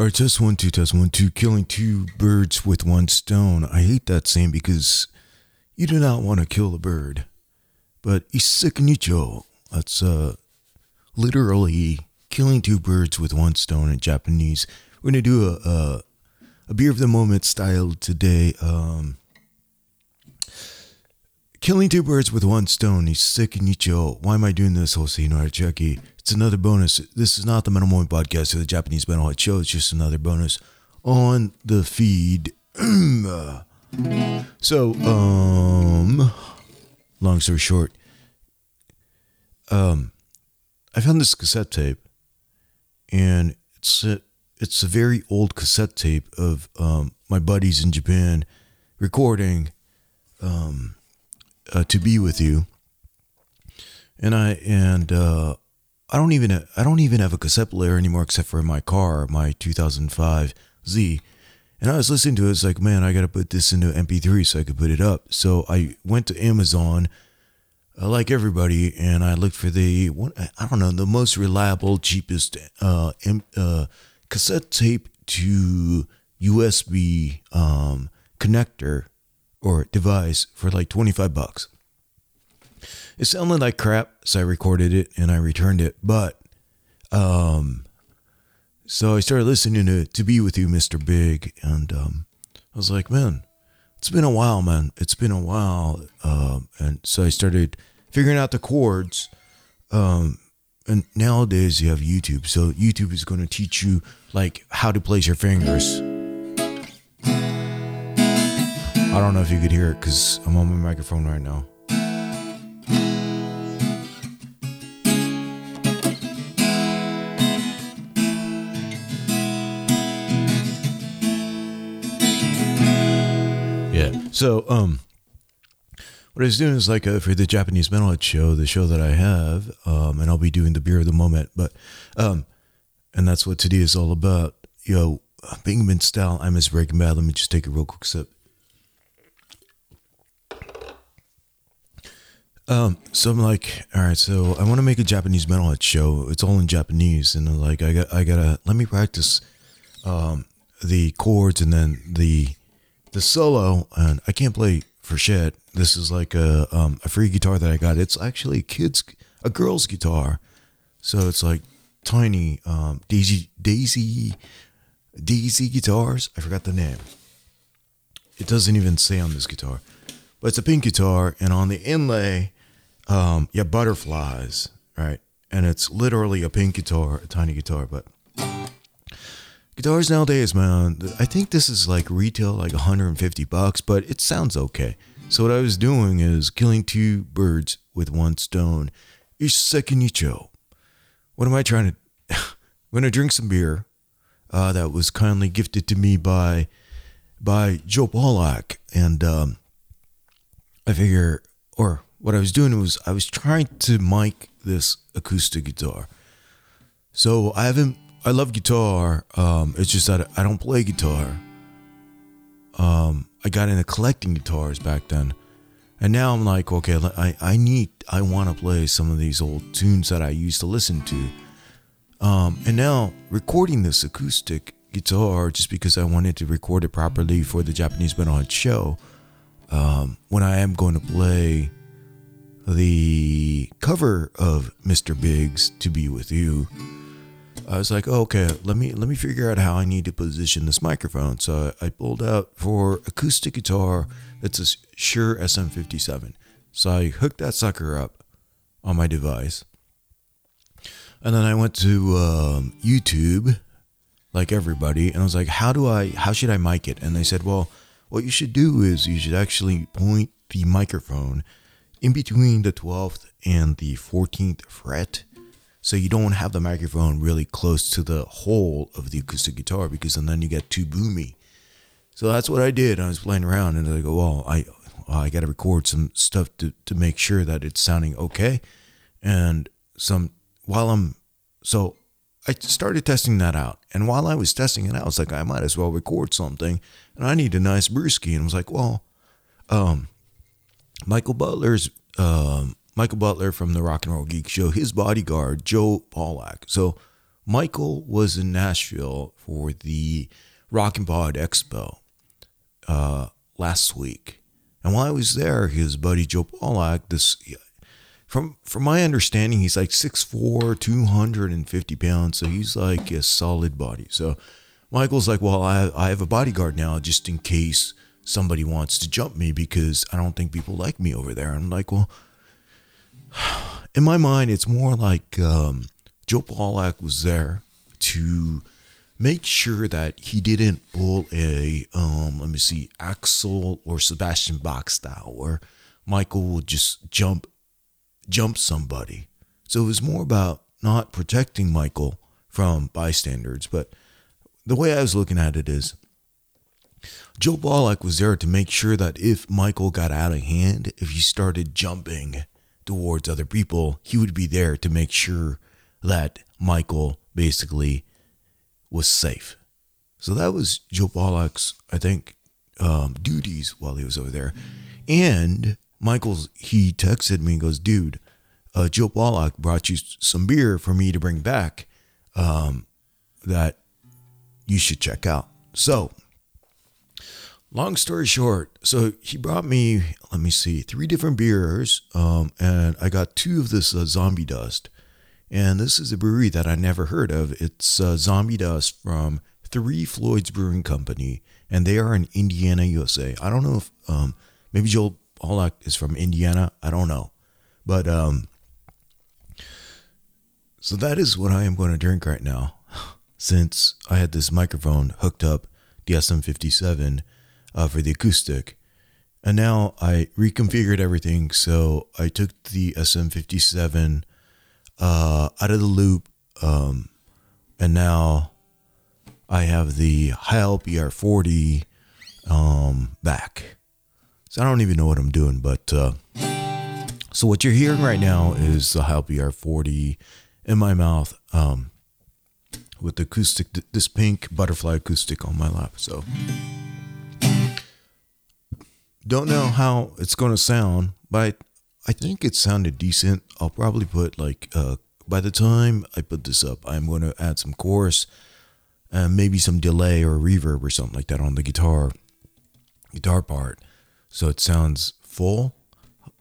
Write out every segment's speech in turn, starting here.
Right, test one, two, test one, two. Killing two birds with one stone. I hate that saying because you do not want to kill a bird. But iseknicho, that's uh, literally killing two birds with one stone in Japanese. We're to do a, a, a beer of the moment style today. Um, Killing two birds with one stone. Iseknicho. Why am I doing this, Jose Noricheki? It's another bonus. This is not the Metal Moment podcast or the Japanese Metal Head Show. It's just another bonus on the feed. so, um, long story short, um, I found this cassette tape, and it's a, it's a very old cassette tape of um, my buddies in Japan recording um, uh, "To Be with You," and I and uh, I don't even I don't even have a cassette player anymore except for my car, my 2005 Z. And I was listening to it. It's like, man, I got to put this into MP3 so I could put it up. So I went to Amazon, uh, like everybody, and I looked for the what I don't know the most reliable, cheapest uh, M, uh, cassette tape to USB um, connector or device for like 25 bucks. It sounded like crap, so I recorded it and I returned it. But um so I started listening to To Be With You, Mr. Big, and um I was like, man, it's been a while, man. It's been a while. Um, and so I started figuring out the chords. Um, and nowadays you have YouTube, so YouTube is going to teach you like how to place your fingers. I don't know if you could hear it because I'm on my microphone right now. Yeah. So, um, what I was doing is like uh, for the Japanese Metalhead show, the show that I have, um, and I'll be doing the beer of the moment, but, um, and that's what today is all about. Yo, Pinkman style, I miss Breaking Bad. Let me just take a real quick sip. Um, so I'm like, all right, so I want to make a Japanese metalhead show. It's all in Japanese, and I'm like, I got, I gotta let me practice, um, the chords and then the, the solo. And I can't play for shit. This is like a, um, a free guitar that I got. It's actually a kid's, a girl's guitar, so it's like tiny, um, Daisy, Daisy, Daisy guitars. I forgot the name. It doesn't even say on this guitar, but it's a pink guitar, and on the inlay um, yeah, butterflies, right? And it's literally a pink guitar, a tiny guitar, but guitars nowadays, man, I think this is like retail like 150 bucks, but it sounds okay. So what I was doing is killing two birds with one stone. Iseknicho. What am I trying to? I'm gonna drink some beer uh, that was kindly gifted to me by by Joe Pollack, and um, I figure, or what I was doing was I was trying to mic this acoustic guitar. So I haven't. I love guitar. Um, it's just that I don't play guitar. Um, I got into collecting guitars back then, and now I'm like, okay, I I need. I want to play some of these old tunes that I used to listen to. Um, and now recording this acoustic guitar just because I wanted to record it properly for the Japanese Metalhead show. Um, when I am going to play the cover of Mr. Big's "To Be With You," I was like, oh, okay, let me let me figure out how I need to position this microphone. So I pulled out for acoustic guitar. It's a Shure SM57. So I hooked that sucker up on my device, and then I went to um, YouTube, like everybody, and I was like, how do I how should I mic it? And they said, well, what you should do is you should actually point the microphone in between the 12th and the 14th fret. So you don't have the microphone really close to the hole of the acoustic guitar because then you get too boomy. So that's what I did. I was playing around and I go, well, I I got to record some stuff to, to make sure that it's sounding okay. And some while I'm so I started testing that out. And while I was testing it out, I was like, I might as well record something. And I need a nice brewski. And I was like, well, um, Michael Butler's um, Michael Butler from the Rock and Roll Geek Show, his bodyguard Joe Pollack. So Michael was in Nashville for the Rock and Pod Expo uh, last week, and while I was there, his buddy Joe Pollack, this from from my understanding, he's like 6'4", 250 pounds, so he's like a solid body. So Michael's like, well, I I have a bodyguard now just in case somebody wants to jump me because I don't think people like me over there. I'm like, well, in my mind, it's more like um, Joe Pollack was there to make sure that he didn't pull a um, let me see Axl or Sebastian Bach style where Michael would just jump jump somebody. So it was more about not protecting Michael from bystanders, but the way I was looking at it is Joe Pollack was there to make sure that if Michael got out of hand, if he started jumping towards other people, he would be there to make sure that Michael basically was safe. So that was Joe Pollack's, I think, um, duties while he was over there. And Michael's, he texted me and goes, dude, uh, Joe Pollack brought you some beer for me to bring back um, that you should check out. So, long story short, so he brought me, let me see, three different beers, um, and I got two of this uh, zombie dust. And this is a brewery that I never heard of. It's uh, Zombie Dust from Three Floyds Brewing Company, and they are in Indiana, USA. I don't know if um, maybe Joel Pollack is from Indiana. I don't know, but um, so that is what I am going to drink right now, since I had this microphone hooked up, the SM57, uh, for the acoustic. And now I reconfigured everything. So I took the SM57 uh, out of the loop. Um, and now I have the Heil PR40 um, back. So I don't even know what I'm doing, but uh, so what you're hearing right now is the Heil PR40 in my mouth um, with the acoustic, this pink butterfly acoustic on my lap. So don't know how it's going to sound, but I think it sounded decent. I'll probably put like uh, by the time I put this up, I'm going to add some chorus and maybe some delay or reverb or something like that on the guitar guitar part, so it sounds full.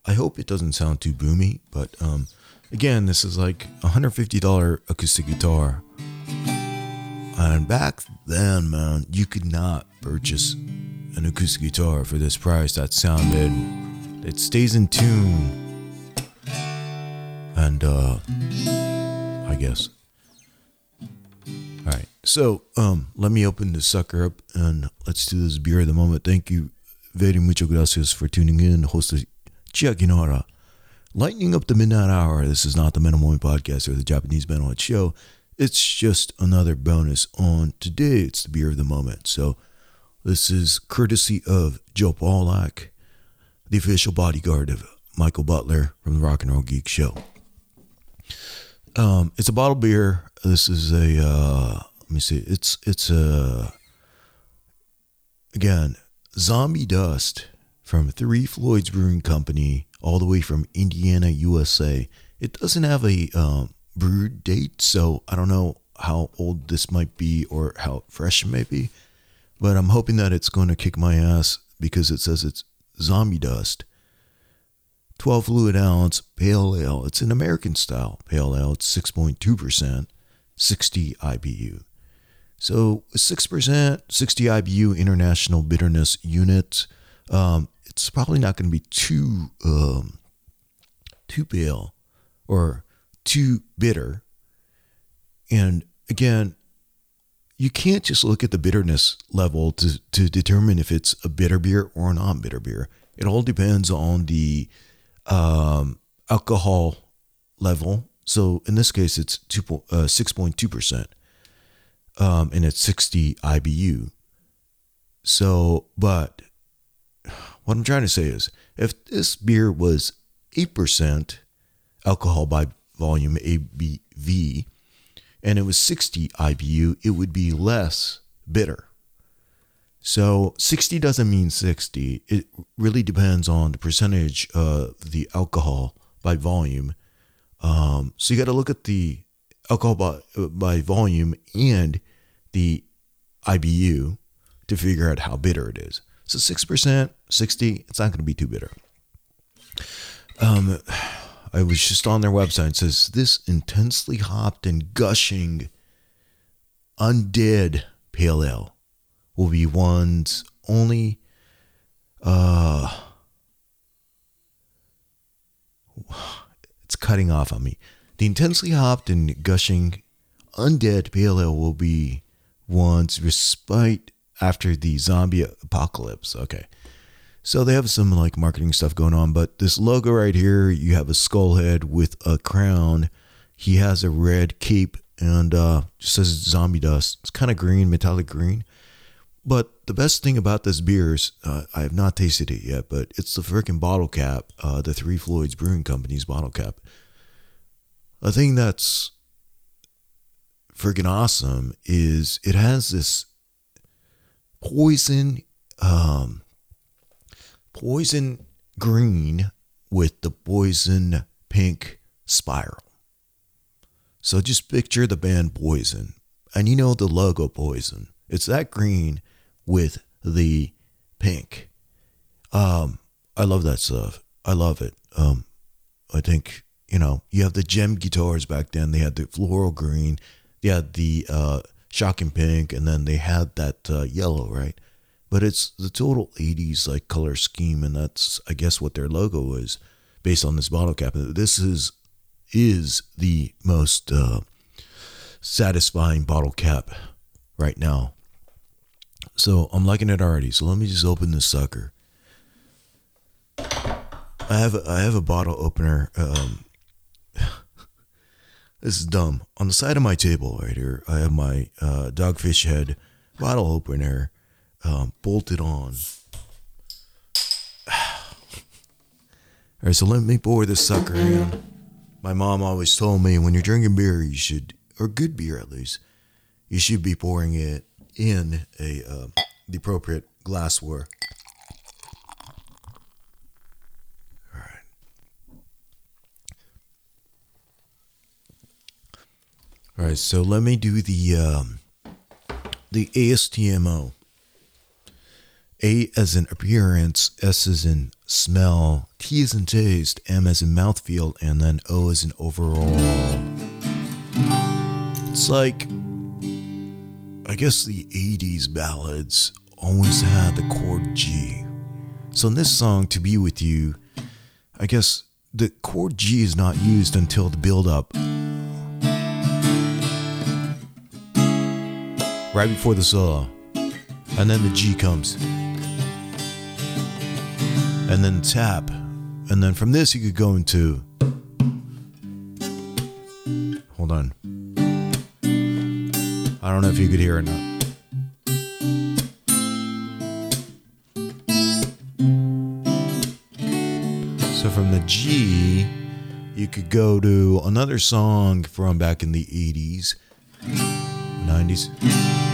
I hope it doesn't sound too boomy, but um, again, this is like a hundred fifty dollar acoustic guitar. And back then, man, you could not purchase an acoustic guitar for this price that sounded it stays in tune. And uh i guess. All right so um let me open the sucker up and let's do this beer of the moment. Thank you very mucho gracias for tuning in host Chia lightening up the midnight hour. This is not the Metal Moment podcast or the japanese mental show. It's just another bonus on today. It's the beer of the moment. So this is courtesy of Joe Pollack the official bodyguard of Michael Butler from the Rock and Roll Geek Show. Um, it's a bottled beer. This is a uh, let me see. It's it's a again zombie dust from Three Floyds Brewing Company, all the way from Indiana, USA. It doesn't have a um, brew date, so I don't know how old this might be or how fresh it may be. But I'm hoping that it's going to kick my ass because it says it's zombie dust. 12 fluid ounce pale ale. It's an American style pale ale. It's 6.2%, 60 IBU. So 6%, 60 IBU international bitterness unit. Um, it's probably not going to be too um, too pale or too bitter. And again, you can't just look at the bitterness level to, to determine if it's a bitter beer or a non bitter beer. It all depends on the um, alcohol level. So in this case, it's two, uh, 6.2%, um, and it's 60 IBU. So, but what I'm trying to say is if this beer was 8% alcohol by volume, ABV, and it was 60 IBU, it would be less bitter. So 60 doesn't mean 60. It really depends on the percentage of the alcohol by volume. Um, so you got to look at the alcohol by, by volume and the IBU to figure out how bitter it is. So 6%, 60, it's not going to be too bitter. Um, I was just on their website. It says this intensely hopped and gushing undead pale ale will be one's only uh it's cutting off on me. The intensely hopped and gushing undead pale ale will be one's respite after the zombie apocalypse. Okay. So they have some like marketing stuff going on, but this logo right here, you have a skull head with a crown. He has a red cape and uh just says zombie dust. It's kind of green, metallic green. But the best thing about this beer is uh, I have not tasted it yet, but it's the freaking bottle cap, uh, the Three Floyds Brewing Company's bottle cap. A thing that's freaking awesome is it has this poison, um, poison green with the poison pink spiral. So just picture the band Poison, and you know the logo Poison. It's that green with the pink. Um, I love that stuff. I love it. Um, I think you know you have the Jem guitars back then. They had the floral green, they had the uh, shocking pink, and then they had that uh, yellow, right? But it's the total '80s like color scheme, and that's I guess what their logo is based on this bottle cap. This is is the most uh, satisfying bottle cap right now. So I'm liking it already. So let me just open this sucker. I have a, I have a bottle opener. Um, this is dumb. On the side of my table right here, I have my uh, dogfish head bottle opener um, bolted on. All right, so let me pour this sucker in. My mom always told me when you're drinking beer, you should, or good beer at least, you should be pouring it in a uh, the appropriate glassware. All right. All right, so let me do the um, the ASTMO. A as in appearance, S as in smell, T as in taste, M as in mouthfeel, and then O as in overall. It's like, I guess the 80s ballads always had the chord G. So in this song, To Be With You, I guess the chord G is not used until the build up. Right before the solo. And then the G comes and then tap. And then from this, you could go into. Hold on. I don't know if you could hear it or not. So from the G, you could go to another song from back in the 80s, 90s.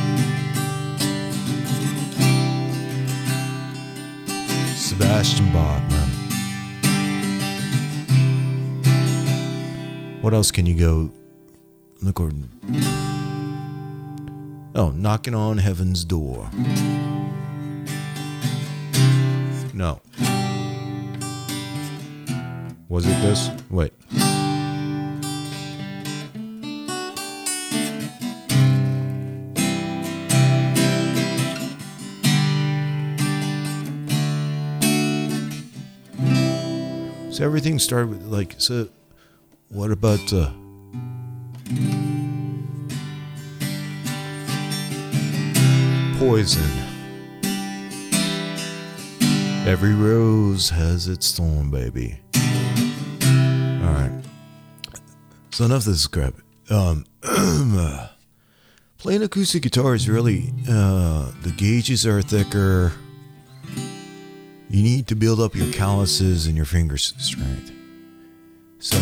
Sebastian Bach, man. What else can you go? Look, or oh, knocking on heaven's door. No. Was it this? Wait. So everything started with like so. What about uh, poison? Every rose has its thorn, baby. All right. So enough of this crap. Um, playing acoustic guitar is really uh, the gauges are thicker. You need to build up your calluses and your finger strength. So,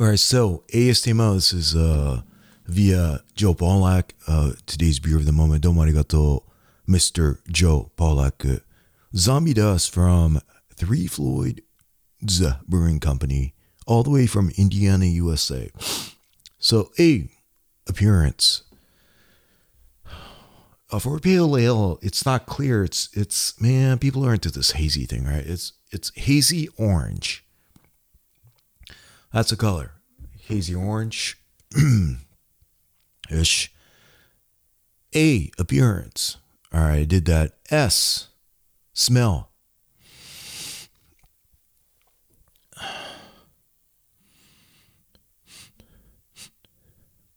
all right. So ASTMO. This is uh, via Joe Pollack. Uh, today's beer of the moment. Domo arigato, Mr. Joe Pollack. Zombie Dust from Three Floyd Brewing Company, all the way from Indiana, USA. So A, appearance. Uh, for pale ale, it's not clear. It's it's man, people are into this hazy thing, right? It's it's hazy orange. That's a color. Hazy orange. Ish. A appearance. All right, I did that. S smell.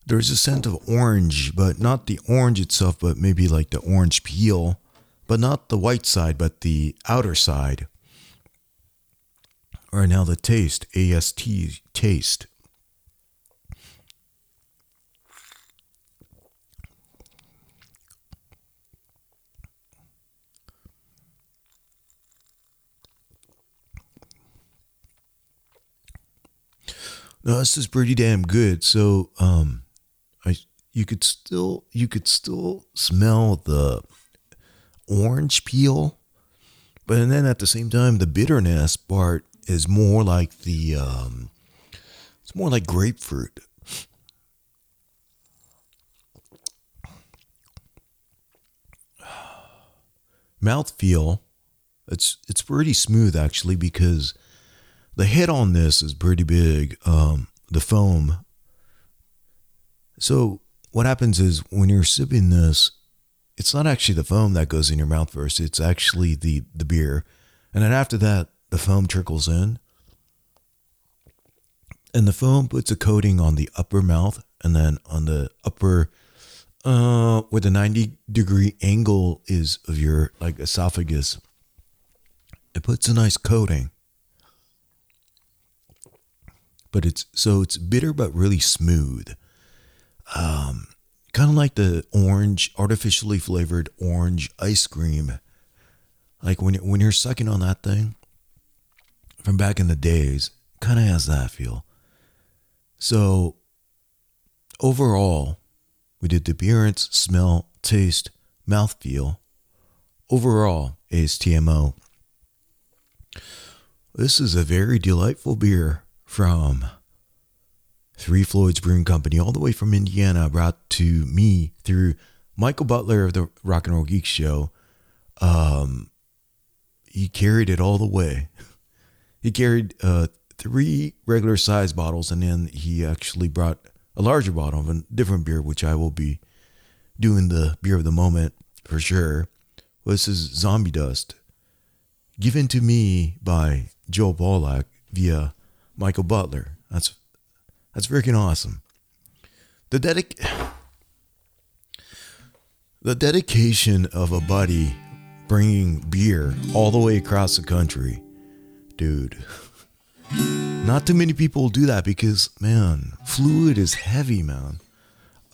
There's a scent of orange, but not the orange itself, but maybe like the orange peel, but not the white side, but the outer side. All right, now the taste, AST taste. No, this is pretty damn good. So, um, you could still you could still smell the orange peel, but then at the same time, the bitterness part is more like the um, it's more like grapefruit. Mouth feel, it's it's pretty smooth actually because the head on this is pretty big. Um, the foam. So what happens is when you're sipping this, it's not actually the foam that goes in your mouth first. It's actually the the beer, and then after that, the foam trickles in, and the foam puts a coating on the upper mouth, and then on the upper, uh, where the ninety degree angle is of your like esophagus. It puts a nice coating but it's so it's bitter but really smooth. Um, kind of like the orange, artificially flavored orange ice cream. Like when when you're sucking on that thing from back in the days, kind of has that feel. So overall, we did the appearance, smell, taste, mouth feel. Overall, ASTMO. This is a very delightful beer from Three Floyds Brewing Company, all the way from Indiana, brought to me through Michael Butler of the Rock and Roll Geek Show. Um, he carried it all the way. He carried uh, three regular size bottles, and then he actually brought a larger bottle of a different beer, which I will be doing the beer of the moment for sure. This is Zombie Dust, given to me by Joe Pollack via Michael Butler. That's that's freaking awesome. The dedic the dedication of a buddy bringing beer all the way across the country, dude. Not too many people do that because man, fluid is heavy, man.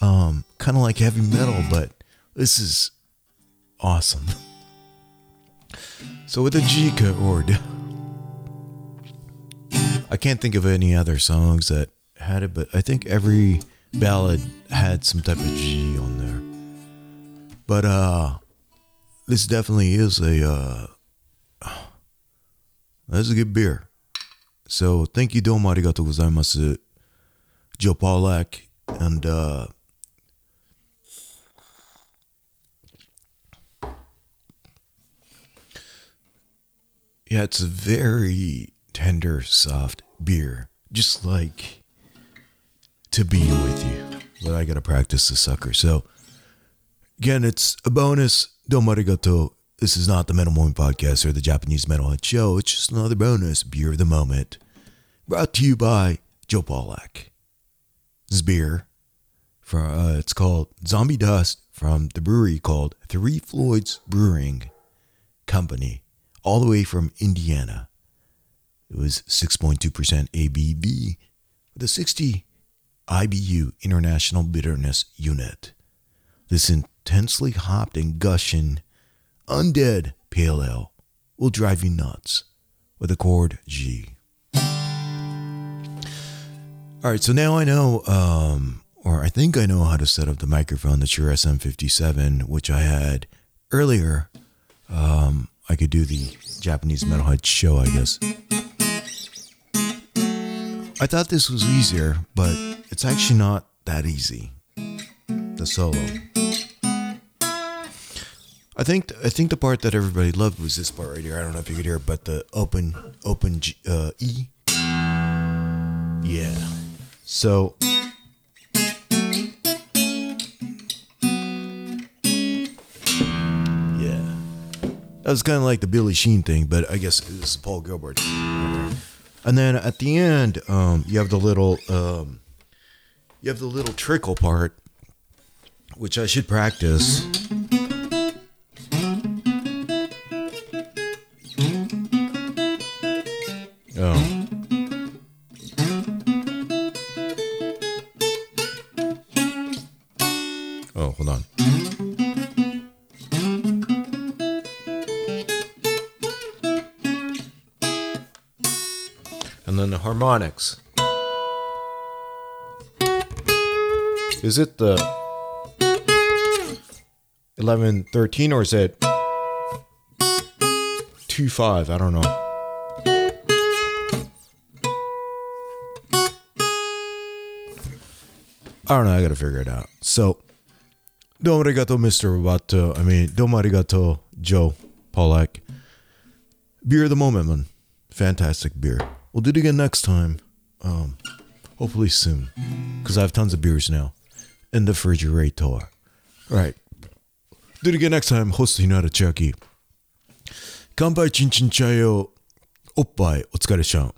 Um, kind of like heavy metal, but this is awesome. So with the G chord. I can't think of any other songs that had it, but I think every ballad had some type of G on there. But uh, this definitely is a uh, that's a good beer. So thank you, domo arigatou gozaimasu, Joe Pollack, and uh, yeah, it's a very tender, soft beer, just like to be with you. But I gotta practice the sucker. So again, it's a bonus. Domo arigato. This is not the Metal Moment Podcast or the Japanese Metalhead Show. It's just another bonus beer of the moment. Brought to you by Joe Pollack. This beer. For, uh, it's called Zombie Dust from the brewery called Three Floyds Brewing Company, all the way from Indiana. It was 6.2% ABV with a 60 IBU International Bitterness Unit. This intensely hopped and gushing undead pale ale will drive you nuts with a chord G. All right, so now I know, um, or I think I know how to set up the microphone, the Shure SM57, which I had earlier. Um, I could do the Japanese Metalhead show, I guess. I thought this was easier, but it's actually not that easy. The solo. I think I think the part that everybody loved was this part right here. I don't know if you could hear it, but the open open G, uh, E. Yeah. So yeah, that was kind of like the Billy Sheehan thing, but I guess this is Paul Gilbert. And then at the end, um, you have the little um, you have the little trickle part, which I should practice. Harmonics. Is it the 11 13 or is it 2 5? I don't know. I don't know. I gotta figure it out. So, domo arigato, Mr. Roboto. I mean, domo arigato, Joe Pollack. Beer of the moment, man. Fantastic beer. We'll do it again next time. Um, hopefully soon. Because I have tons of beers now in the refrigerator. All right. Do it again next time. ホスト日向千秋。乾杯ちんちんちゃよ。おっぱいお疲れちゃん。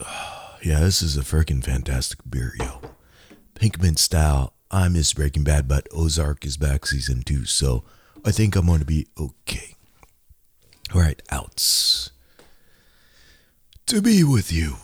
Yeah, this is a freaking fantastic beer, yo. Pinkman style. I miss Breaking Bad, but Ozark is back season two, so I think I'm gonna be okay. All right, outs. To be with you.